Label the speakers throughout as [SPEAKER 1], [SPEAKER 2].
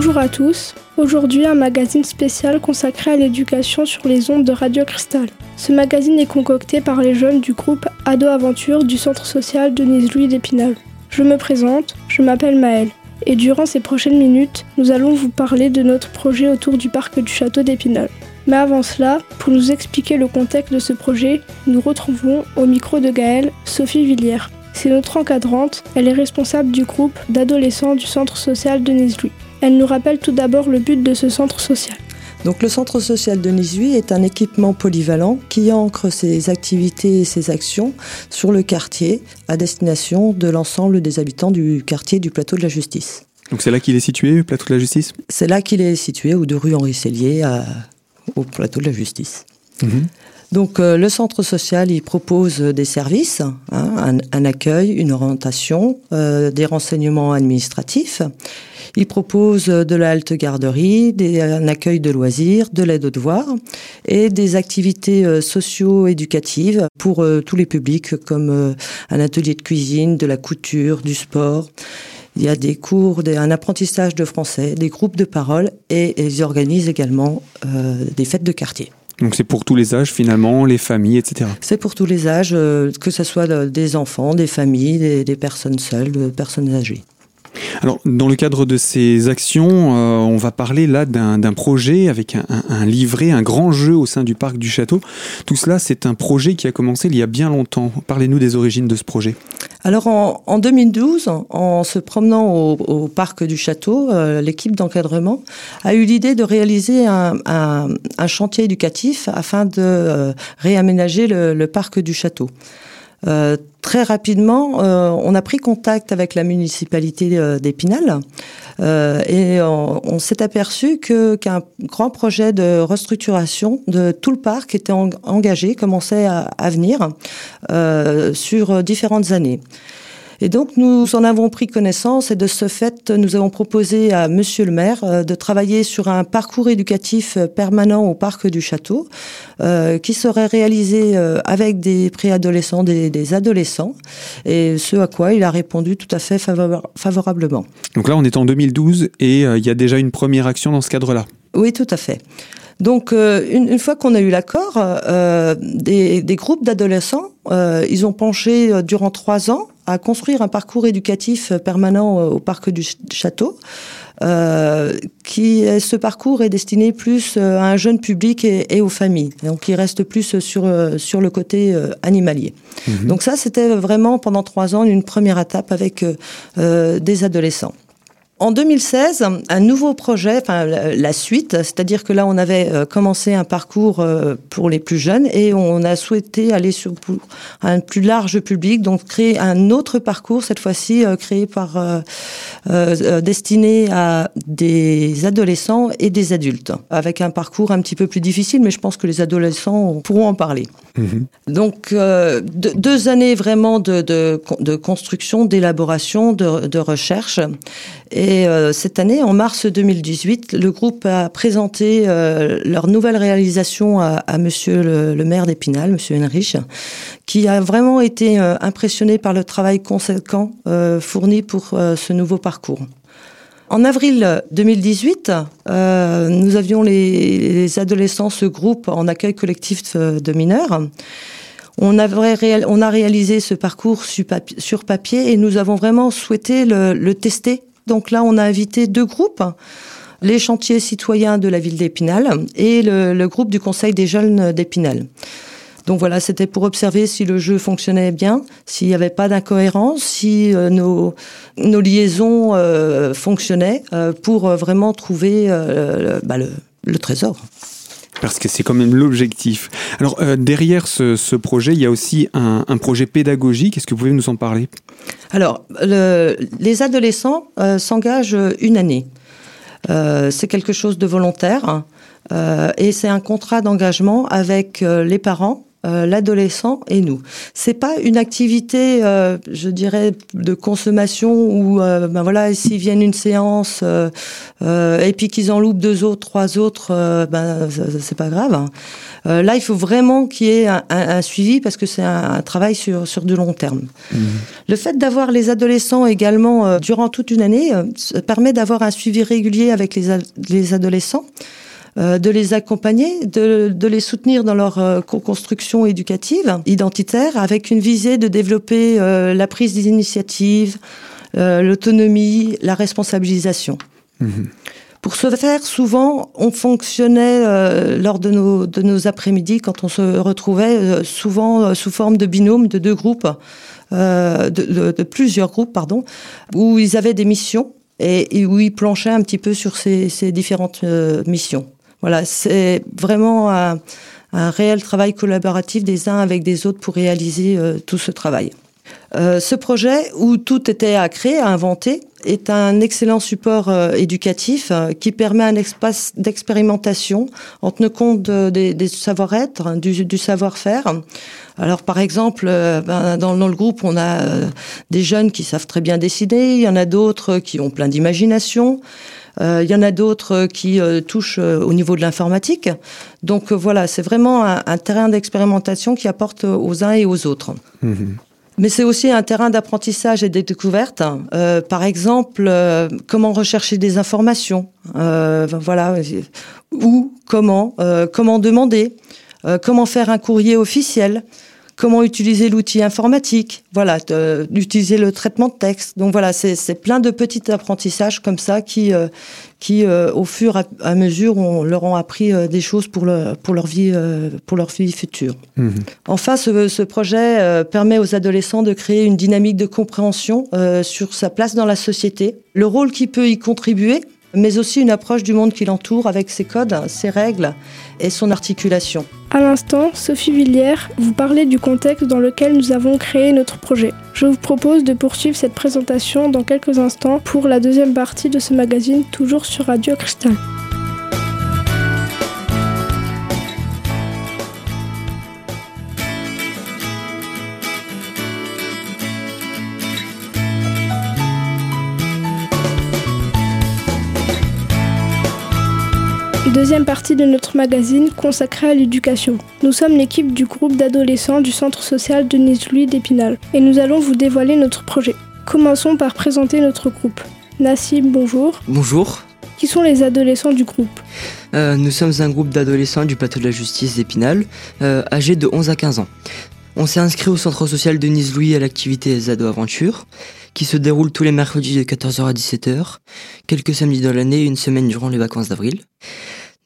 [SPEAKER 1] Bonjour à tous. Aujourd'hui, un magazine spécial consacré à l'éducation sur les ondes de Radio Cristal. Ce magazine est concocté par les jeunes du groupe Ado Aventure du centre social Denise-Louis d'Épinal. Je me présente, je m'appelle Maëlle. Et durant ces prochaines minutes, nous allons vous parler de notre projet autour du parc du château d'Épinal. Mais avant cela, pour nous expliquer le contexte de ce projet, nous retrouvons au micro de Gaëlle Sophie Villiers. C'est notre encadrante, elle est responsable du groupe d'adolescents du centre social Denise-Louis. Elle nous rappelle tout d'abord le but de ce centre social.
[SPEAKER 2] Donc le centre social de Nizui est un équipement polyvalent qui ancre ses activités et ses actions sur le quartier à destination de l'ensemble des habitants du quartier du plateau de la Justice.
[SPEAKER 3] Donc c'est là qu'il est situé, le plateau de la Justice?
[SPEAKER 2] C'est là qu'il est situé, ou de rue Henri Cellier au plateau de la Justice. Mhm. Donc euh, le centre social, il propose des services, hein, un, accueil, une orientation, euh, des renseignements administratifs. Il propose de la halte garderie, des, un accueil de loisirs, de l'aide aux devoirs et des activités euh, socio-éducatives pour tous les publics comme un atelier de cuisine, de la couture, du sport. Il y a des cours, un apprentissage de français, des groupes de parole et, ils organisent également des fêtes de quartier.
[SPEAKER 3] Donc c'est pour tous les âges finalement, les familles, etc.
[SPEAKER 2] C'est pour tous les âges, euh, que ce soit euh, des enfants, des familles, des, personnes seules, des personnes âgées.
[SPEAKER 3] Alors, dans le cadre de ces actions, euh, on va parler là d'un projet avec un, livret, un grand jeu au sein du parc du château. Tout cela, c'est un projet qui a commencé il y a bien longtemps. Parlez-nous des origines de ce projet.
[SPEAKER 2] Alors, en, 2012, en se promenant au, parc du château, euh, l'équipe d'encadrement a eu l'idée de réaliser un, chantier éducatif afin de euh, réaménager le parc du château. Euh, très rapidement, euh, on a pris contact avec la municipalité euh, d'Épinal et on, s'est aperçu qu'un grand projet de restructuration de tout le parc était engagé, commençait à venir sur différentes années. Et donc nous en avons pris connaissance et de ce fait, nous avons proposé à Monsieur le maire euh, de travailler sur un parcours éducatif euh, permanent au parc du château euh, qui serait réalisé avec des préadolescents, des, des adolescents, et ce à quoi il a répondu tout à fait favorablement.
[SPEAKER 3] Donc là, on est en 2012 et il y a déjà une première action dans ce cadre-là.
[SPEAKER 2] Oui, tout à fait. Donc, une, une, fois qu'on a eu l'accord, euh, des, des, groupes d'adolescents, euh, ils ont penché durant trois ans à construire un parcours éducatif permanent au parc du château. Euh, qui ce parcours est destiné plus euh, à un jeune public et, aux familles. Donc il reste plus sur euh, sur le côté animalier. Mhm. Donc ça c'était vraiment pendant trois ans une première étape avec des adolescents. En 2016, un nouveau projet, enfin la suite, c'est-à-dire que là on avait euh, commencé un parcours euh, pour les plus jeunes et on a souhaité aller sur un plus large public, donc créer un autre parcours cette fois-ci euh, créé par destiné à des adolescents et des adultes, avec un parcours un petit peu plus difficile, mais je pense que les adolescents pourront en parler. Mhm. Donc deux années vraiment de, de, construction, d'élaboration, de, recherche et euh, cette année, en mars 2018, le groupe a présenté euh, leur nouvelle réalisation à, Monsieur le, maire d'Épinal, Monsieur Henrich, qui a vraiment été euh, impressionné par le travail conséquent fourni pour ce nouveau parcours. En avril 2018, nous avions les, adolescents, ce groupe en accueil collectif de mineurs. On, on a réalisé ce parcours sur papier et nous avons vraiment souhaité le tester donc là, on a invité deux groupes les chantiers citoyens de la ville d'Épinal et le, groupe du Conseil des jeunes d'Épinal. Donc voilà, c'était pour observer si le jeu fonctionnait bien, s'il n'y avait pas d'incohérence, si euh, nos, liaisons euh, fonctionnaient euh, pour vraiment trouver bah, le trésor.
[SPEAKER 3] Parce que c'est quand même l'objectif. Alors, euh, derrière ce, projet, il y a aussi un, projet pédagogique. Est-ce que vous pouvez nous en parler?
[SPEAKER 2] Alors, les adolescents euh, s'engagent une année. Euh, c'est quelque chose de volontaire. et c'est un contrat d'engagement avec les parents euh, l'adolescent et nous. C'est pas une activité, euh, je dirais, de consommation où, euh, ben voilà, s'ils viennent une séance et puis qu'ils en loupent deux autres, trois autres, ben c'est pas grave. Hein. là, il faut vraiment qu'il y ait un, suivi parce que c'est un, travail sur sur du long terme. Mmh. Le fait d'avoir les adolescents également durant toute une année permet d'avoir un suivi régulier avec les, les adolescents. Euh, de les accompagner, de, les soutenir dans leur euh, co-construction éducative, identitaire, avec une visée de développer euh, la prise des initiatives, l'autonomie, la responsabilisation. Mhm. Pour ce faire, souvent, on fonctionnait lors de nos, de nos après-midi, quand on se retrouvait souvent sous forme de binôme de deux groupes, de, plusieurs groupes, pardon, où ils avaient des missions et, où ils planchaient un petit peu sur ces, ces différentes missions. Voilà, c'est vraiment un, réel travail collaboratif des uns avec des autres pour réaliser euh, tout ce travail. Euh, ce projet, où tout était à créer, à inventer, est un excellent support euh, éducatif qui permet un espace d'expérimentation en tenant compte des savoir-être, du, savoir-faire. Alors, par exemple, ben, dans, dans, le groupe, on a des jeunes qui savent très bien décider, il y en a d'autres qui ont plein d'imagination. Euh, il y en a d'autres qui euh, touchent euh, au niveau de l'informatique. Donc voilà, c'est vraiment un, terrain d'expérimentation qui apporte aux uns et aux autres. Mhm. Mais c'est aussi un terrain d'apprentissage et de découverte. par exemple, comment rechercher des informations, voilà, où, comment, comment demander, comment faire un courrier officiel comment utiliser l'outil informatique, voilà, d'utiliser le traitement de texte. Donc voilà, c'est plein de petits apprentissages comme ça qui, euh, qui euh, au fur et à mesure, on leur ont appris euh, des choses pour, le, pour, leur, vie, pour leur vie future. Mhm. Enfin, ce, ce projet permet aux adolescents de créer une dynamique de compréhension sur sa place dans la société, le rôle qui peut y contribuer, mais aussi une approche du monde qui l'entoure avec ses codes, ses règles et son articulation.
[SPEAKER 1] À l'instant, Sophie Villière, vous parlez du contexte dans lequel nous avons créé notre projet. Je vous propose de poursuivre cette présentation dans quelques instants pour la deuxième partie de ce magazine, toujours sur Radio Cristal. Deuxième partie de notre magazine consacrée à l'éducation. Nous sommes l'équipe du groupe d'adolescents du centre social Denise-Louis d'Épinal et nous allons vous dévoiler notre projet. Commençons par présenter notre groupe. Nassim, bonjour.
[SPEAKER 4] Bonjour.
[SPEAKER 1] Qui sont les adolescents du groupe?
[SPEAKER 4] Euh, Nous sommes un groupe d'adolescents du plateau de la justice d'Épinal, euh, âgés de 11 à 15 ans. On s'est inscrit au centre social Denise-Louis à l'activité Zado Aventure, qui se déroule tous les mercredis de 14h à 17h, quelques samedis dans l'année et une semaine durant les vacances d'avril.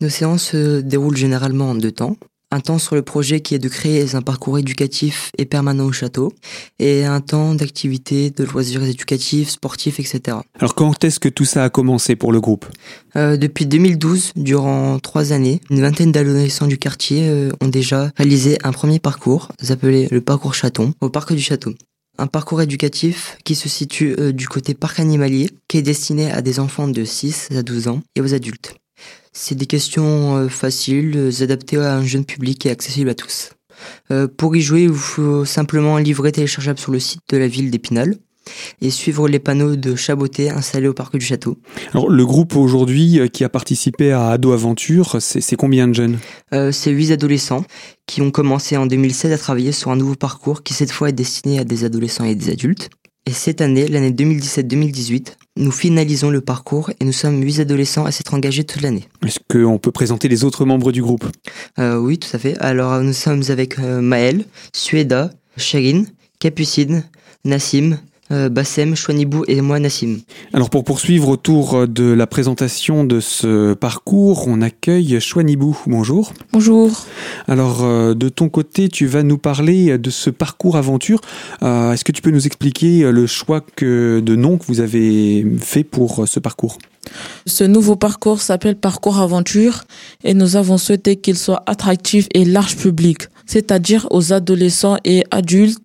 [SPEAKER 4] Nos séances se déroulent généralement en deux temps. Un temps sur le projet qui est de créer un parcours éducatif et permanent au château, et un temps d'activité, de loisirs éducatifs, sportifs, etc.
[SPEAKER 3] Alors quand est-ce que tout ça a commencé pour le groupe?
[SPEAKER 4] Euh, Depuis 2012, durant trois années, une vingtaine d'adolescents du quartier euh, ont déjà réalisé un premier parcours, appelé le parcours chaton, au parc du château un parcours éducatif qui se situe euh, du côté parc animalier, qui est destiné à des enfants de 6 à 12 ans et aux adultes. C'est des questions euh, faciles, euh, adaptées à un jeune public et accessibles à tous. Euh, pour y jouer, il vous faut simplement un livret téléchargeable sur le site de la ville d'Épinal et suivre les panneaux de chaboté installés au parc du château.
[SPEAKER 3] Alors le groupe aujourd'hui qui a participé à Ado Aventure, c'est combien de jeunes?
[SPEAKER 4] C'est 8 adolescents qui ont commencé en 2016 à travailler sur un nouveau parcours qui cette fois est destiné à des adolescents et des adultes. Et cette année, l'année 2017-2018, nous finalisons le parcours et nous sommes huit adolescents à s'être engagés toute l'année.
[SPEAKER 3] Est-ce qu'on peut présenter les autres membres du groupe?
[SPEAKER 4] Euh, Oui, tout à fait. Alors nous sommes avec euh, Maël, Sueda, Sherine, Capucine, Nassim, Bassem, Chouanibou et moi Nassim.
[SPEAKER 3] Alors pour poursuivre autour de la présentation de ce parcours, on accueille Chouanibou. Bonjour.
[SPEAKER 5] Bonjour.
[SPEAKER 3] Alors euh, de ton côté, tu vas nous parler de ce parcours aventure. Euh, est-ce que tu peux nous expliquer le choix de nom que vous avez fait pour ce parcours?
[SPEAKER 5] Ce nouveau parcours s'appelle Parcours Aventure et nous avons souhaité qu'il soit attractif et large public, c'est-à-dire aux adolescents et adultes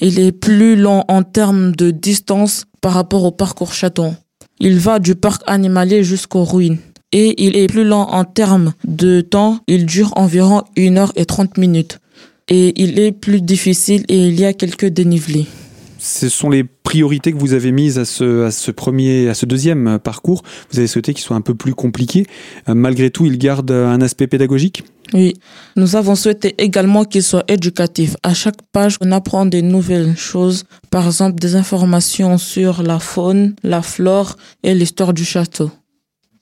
[SPEAKER 5] il est plus long en termes de distance par rapport au parcours chaton. Il va du parc animalier jusqu'aux ruines. Et il est plus lent en termes de temps. Il dure environ 1 heure et 30 minutes. et il est plus difficile et il y a quelques dénivelés.
[SPEAKER 3] Ce sont les priorités que vous avez mises à ce, à ce premier, à ce deuxième parcours. Vous avez souhaité qu'il soit un peu plus compliqué. Euh, malgré tout, il garde un aspect pédagogique
[SPEAKER 5] Oui. Nous avons souhaité également qu'il soit éducatif. À chaque page, on apprend des nouvelles choses. Par exemple, des informations sur la faune, la flore et l'histoire du château.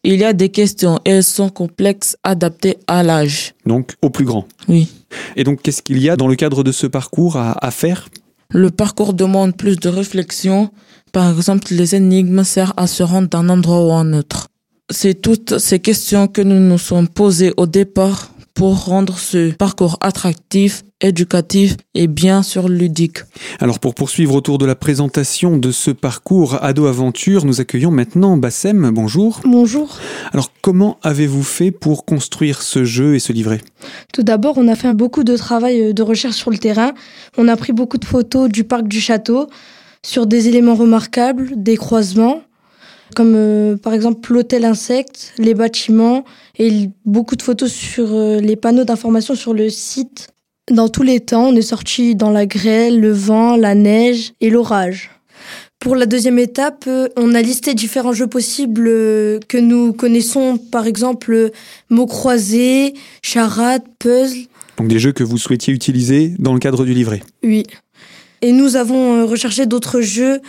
[SPEAKER 5] Il y a des questions et elles sont complexes, adaptées à l'âge.
[SPEAKER 3] Donc au plus grand.
[SPEAKER 5] Oui.
[SPEAKER 3] Et donc qu'est-ce qu'il y a dans le cadre de ce parcours à, à faire?
[SPEAKER 5] Le parcours demande plus de réflexion. Par exemple, les énigmes servent à se rendre d'un endroit ou à un autre. C'est toutes ces questions que nous nous sommes posées au départ pour rendre ce parcours attractif, éducatif et bien sûr ludique.
[SPEAKER 3] Alors pour poursuivre autour de la présentation de ce parcours Ado Aventure, nous accueillons maintenant Bassem. Bonjour.
[SPEAKER 6] Bonjour.
[SPEAKER 3] Alors comment avez-vous fait pour construire ce jeu et ce livret?
[SPEAKER 6] Tout d'abord, on a fait beaucoup de travail euh, de recherche sur le terrain. On a pris beaucoup de photos du parc du château sur des éléments remarquables, des croisements, comme euh, par exemple l'hôtel insecte, les bâtiments et beaucoup de photos sur euh, les panneaux d'information sur le site. Dans tous les temps, on est sorti dans la grêle, le vent, la neige et l'orage. Pour la deuxième étape, euh, on a listé différents jeux possibles que nous connaissons, par exemple mots croisés, charades, puzzles.
[SPEAKER 3] Donc des jeux que vous souhaitiez utiliser dans le cadre du livret?
[SPEAKER 6] Oui. Et nous avons recherché d'autres jeux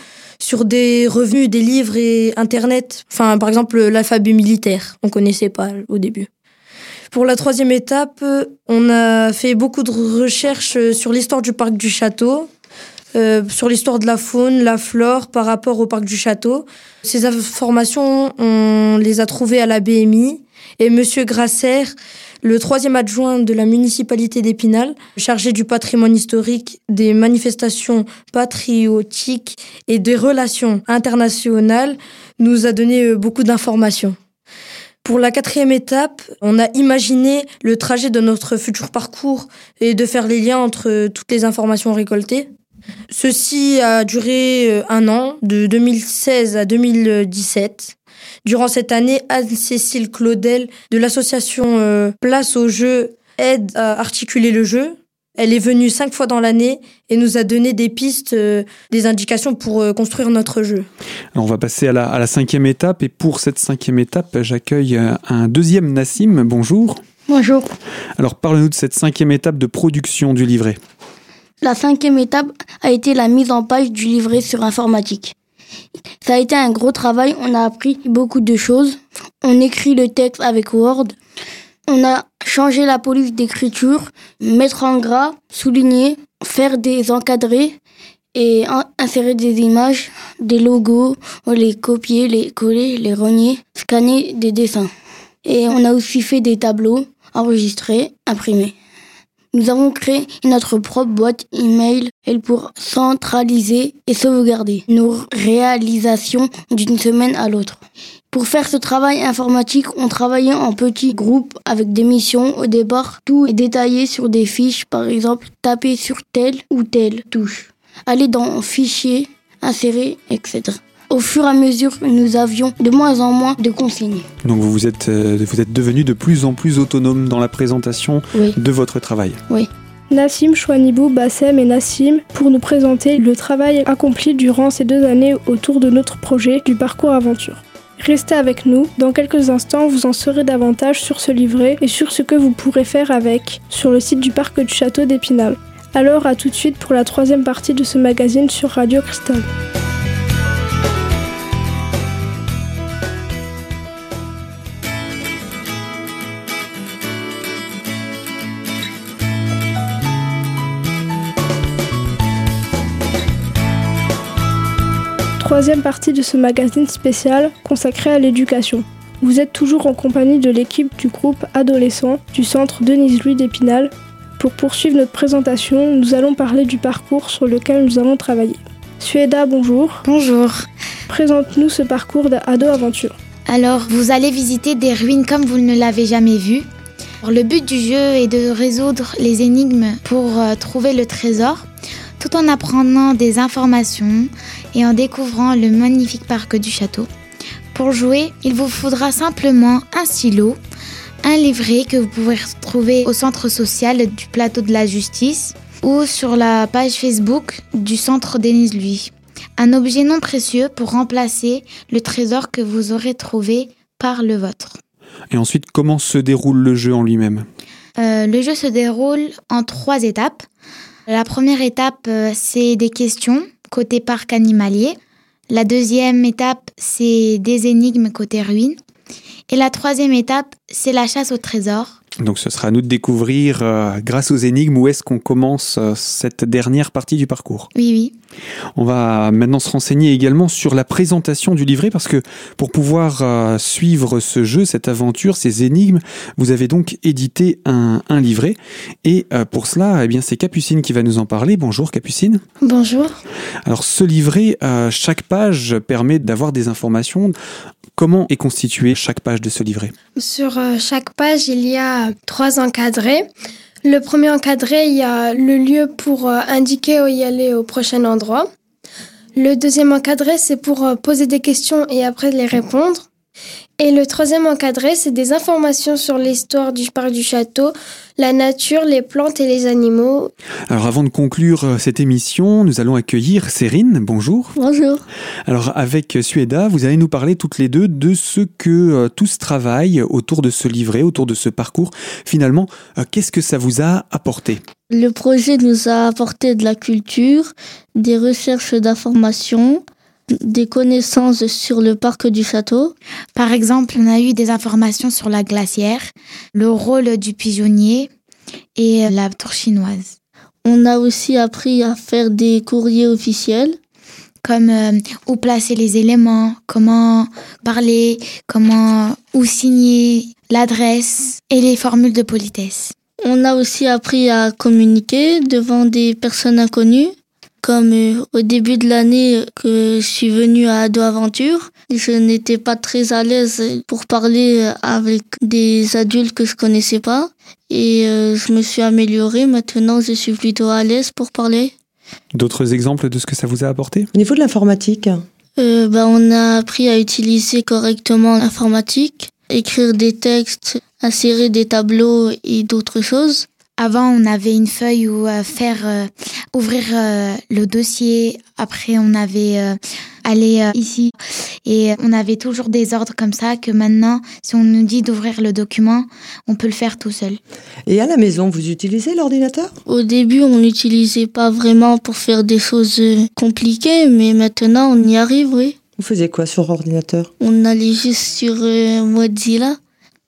[SPEAKER 6] sur des revues, des livres et Internet. Enfin, par exemple, l'alphabet militaire. On connaissait pas au début. Pour la troisième étape, on a fait beaucoup de recherches sur l'histoire du parc du château, euh, sur l'histoire de la faune, la flore par rapport au parc du château. Ces informations, on les a trouvées à la BMI. Et Monsieur Grasser, le troisième adjoint de la municipalité d'Épinal, chargé du patrimoine historique, des manifestations patriotiques et des relations internationales, nous a donné euh, beaucoup d'informations. Pour la quatrième étape, on a imaginé le trajet de notre futur parcours et de faire les liens entre euh, toutes les informations récoltées. Ceci a duré euh, un an, de 2016 à 2017. Durant cette année, Anne-Cécile Claudel de l'association euh, Place au jeu aide à articuler le jeu. Elle est venue cinq fois dans l'année et nous a donné des pistes, euh, des indications pour euh, construire notre jeu.
[SPEAKER 3] Alors on va passer à la, à la cinquième étape et pour cette cinquième étape, j'accueille un deuxième Nassim. Bonjour.
[SPEAKER 7] Bonjour.
[SPEAKER 3] Alors parle-nous de cette cinquième étape de production du livret.
[SPEAKER 7] La cinquième étape a été la mise en page du livret sur informatique. Ça a été un gros travail, on a appris beaucoup de choses. On écrit le texte avec Word. On a changé la police d'écriture, mettre en gras, souligner, faire des encadrés et in- insérer des images, des logos, les copier, les coller, les renier, scanner des dessins. Et on a aussi fait des tableaux, enregistrés, imprimés. Nous avons créé notre propre boîte email pour centraliser et sauvegarder nos réalisations d'une semaine à l'autre. Pour faire ce travail informatique, on travaillait en petits groupes avec des missions. Au départ, tout est détaillé sur des fiches, par exemple, taper sur telle ou telle touche, aller dans Fichier, insérer, etc. Au fur et à mesure, nous avions de moins en moins de consignes.
[SPEAKER 3] Donc vous vous êtes, euh, vous êtes devenu de plus en plus autonome dans la présentation
[SPEAKER 7] Oui.
[SPEAKER 3] de votre travail.
[SPEAKER 6] Nassim, Chouanibou, Bassem et Nassim pour nous présenter le travail accompli durant ces deux années autour de notre projet du parcours aventure. Restez avec nous, dans quelques instants vous en saurez davantage sur ce livret et sur ce que vous pourrez faire avec sur le site du parc du château d'Épinal. Alors à tout de suite pour la troisième partie de ce magazine sur Radio Cristal. Troisième partie de ce magazine spécial consacré à l'éducation. Vous êtes toujours en compagnie de l'équipe du groupe adolescent du centre Denise-Louis d'Épinal. Pour poursuivre notre présentation, nous allons parler du parcours sur lequel nous avons travaillé. Sueda, bonjour.
[SPEAKER 8] Bonjour.
[SPEAKER 6] Présente-nous ce parcours d'ado aventure.
[SPEAKER 8] Alors, vous allez visiter des ruines comme vous ne l'avez jamais vu. Alors, le but du jeu est de résoudre les énigmes pour euh, trouver le trésor, tout en apprenant des informations et en découvrant le magnifique parc du château. Pour jouer, il vous faudra simplement un stylo, un livret que vous pouvez retrouver au centre social du plateau de la justice ou sur la page Facebook du centre Denise Lui. Un objet non précieux pour remplacer le trésor que vous aurez trouvé par le vôtre.
[SPEAKER 3] Et ensuite, comment se déroule le jeu en lui-même?
[SPEAKER 8] Euh, Le jeu se déroule en trois étapes. La première étape, euh, c'est des questions côté parc animalier. La deuxième étape, c'est des énigmes côté ruines. Et la troisième étape, c'est la chasse au trésor.
[SPEAKER 3] Donc ce sera à nous de découvrir, euh, grâce aux énigmes, où est-ce qu'on commence euh, cette dernière partie du parcours.
[SPEAKER 8] Oui, oui.
[SPEAKER 3] On va maintenant se renseigner également sur la présentation du livret, parce que pour pouvoir euh, suivre ce jeu, cette aventure, ces énigmes, vous avez donc édité un, un livret. Et pour cela, eh bien, c'est Capucine qui va nous en parler. Bonjour Capucine.
[SPEAKER 1] Bonjour.
[SPEAKER 3] Alors ce livret, chaque page permet d'avoir des informations Comment est constituée chaque page de ce livret
[SPEAKER 1] Sur chaque page, il y a trois encadrés. Le premier encadré, il y a le lieu pour euh, indiquer où y aller au prochain endroit. Le deuxième encadré, c'est pour euh, poser des questions et après les répondre. Et le troisième encadré, c'est des informations sur l'histoire du parc du château, la nature, les plantes et les animaux.
[SPEAKER 3] Alors avant de conclure euh, cette émission, nous allons accueillir Cérine. Bonjour.
[SPEAKER 9] Bonjour.
[SPEAKER 3] Alors avec Sueda, vous allez nous parler toutes les deux de ce que euh, tout ce travail autour de ce livret, autour de ce parcours, finalement, euh, qu'est-ce que ça vous a apporté?
[SPEAKER 9] Le projet nous a apporté de la culture, des recherches d'informations, des connaissances sur le parc du château.
[SPEAKER 8] Par exemple, on a eu des informations sur la glacière, le rôle du pigeonnier et la tour chinoise.
[SPEAKER 9] On a aussi appris à faire des courriers officiels.
[SPEAKER 8] Comme euh, où placer les éléments, comment parler, comment où signer, l'adresse et les formules de politesse.
[SPEAKER 9] On a aussi appris à communiquer devant des personnes inconnues comme euh, au début de l'année que je suis venue à Ado Aventure, je n'étais pas très à l'aise pour parler avec des adultes que je connaissais pas. Et euh, je me suis améliorée. Maintenant, je suis plutôt à l'aise pour parler.
[SPEAKER 3] D'autres exemples de ce que ça vous a apporté?
[SPEAKER 2] Au niveau de l'informatique?
[SPEAKER 9] Euh, bah, On a appris à utiliser correctement l'informatique, écrire des textes, insérer des tableaux et d'autres choses.
[SPEAKER 8] Avant, on avait une feuille où euh, faire euh, ouvrir euh, le dossier. Après, on avait aller ici et on avait toujours des ordres comme ça que maintenant, si on nous dit d'ouvrir le document, on peut le faire tout seul.
[SPEAKER 2] Et à la maison, vous utilisez l'ordinateur?
[SPEAKER 9] Au début, on n'utilisait pas vraiment pour faire des choses compliquées, mais maintenant, on y arrive, oui.
[SPEAKER 2] Vous faisiez quoi sur ordinateur?
[SPEAKER 9] On allait juste sur Mozilla.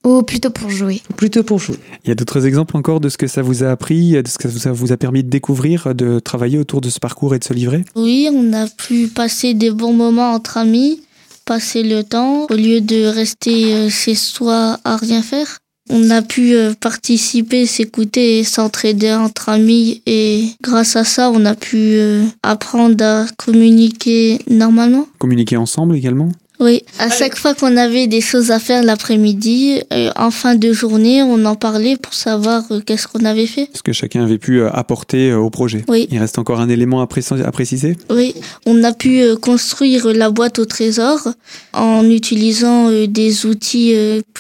[SPEAKER 8] Ou plutôt pour jouer
[SPEAKER 2] Plutôt pour jouer.
[SPEAKER 3] Il y a d'autres exemples encore de ce que ça vous a appris, de ce que ça vous a permis de découvrir, de travailler autour de ce parcours et de ce livret
[SPEAKER 9] Oui, on a pu passer des bons moments entre amis, passer le temps, au lieu de rester euh, chez soi à rien faire. On a pu euh, participer, s'écouter et s'entraider entre amis et grâce à ça, on a pu euh, apprendre à communiquer normalement.
[SPEAKER 3] Communiquer ensemble également?
[SPEAKER 9] Oui, à chaque fois qu'on avait des choses à faire l'après-midi, euh, en fin de journée, on en parlait pour savoir euh, qu'est-ce qu'on avait fait.
[SPEAKER 3] Ce que chacun avait pu euh, apporter au projet.
[SPEAKER 9] Oui.
[SPEAKER 3] Il reste encore un élément à, préciser?
[SPEAKER 9] Oui, on a pu construire la boîte au trésor en utilisant des outils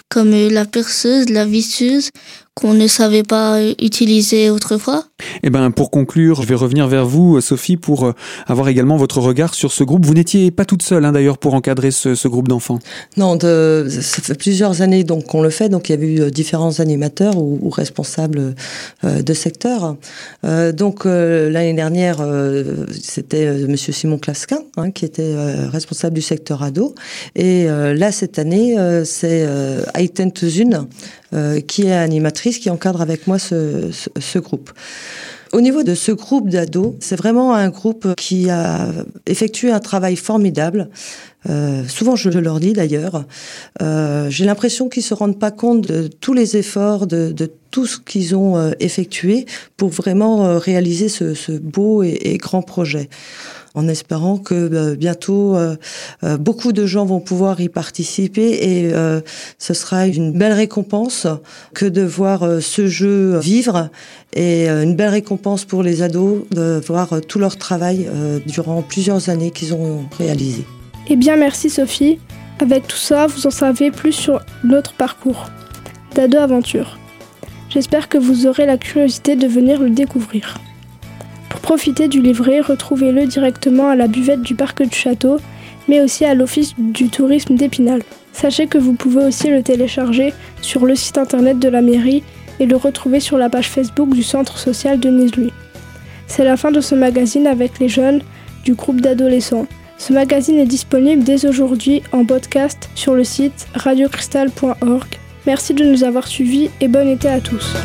[SPEAKER 9] comme la perceuse, la visseuse, qu'on ne savait pas utiliser autrefois.
[SPEAKER 3] Eh ben, pour conclure, je vais revenir vers vous, Sophie, pour euh, avoir également votre regard sur ce groupe. Vous n'étiez pas toute seule, hein, d'ailleurs, pour encadrer ce, ce groupe d'enfants.
[SPEAKER 2] Non, de, ça fait plusieurs années donc qu'on le fait. Donc, il y a eu euh, différents animateurs ou, ou responsables euh, de secteur. Euh, donc, euh, l'année dernière, c'était Monsieur Simon Clasquin, hein, qui était responsable du secteur ado. Et là, cette année, c'est Aïten Tuzun, euh, qui est animatrice, qui encadre avec moi ce, ce, ce groupe. Au niveau de ce groupe d'ados, c'est vraiment un groupe qui a effectué un travail formidable. Euh, souvent, je leur dis d'ailleurs, euh, j'ai l'impression qu'ils se rendent pas compte de tous les efforts, de, de tout ce qu'ils ont euh, effectué pour vraiment euh, réaliser ce, ce beau et grand projet en espérant que euh, bientôt euh, euh, beaucoup de gens vont pouvoir y participer et ce sera une belle récompense que de voir ce jeu vivre et une belle récompense pour les ados de voir tout leur travail durant plusieurs années qu'ils ont réalisé.
[SPEAKER 1] Eh bien merci Sophie, avec tout ça vous en savez plus sur notre parcours. d'Ado Aventure. J'espère que vous aurez la curiosité de venir le découvrir. Pour profiter du livret, retrouvez-le directement à la buvette du parc du château, mais aussi à l'office du tourisme d'Épinal. Sachez que vous pouvez aussi le télécharger sur le site internet de la mairie et le retrouver sur la page Facebook du centre social de Nislouis. C'est la fin de ce magazine avec les jeunes du groupe d'adolescents. Ce magazine est disponible dès aujourd'hui en podcast sur le site radiocristal.org. Merci de nous avoir suivis et bon été à tous.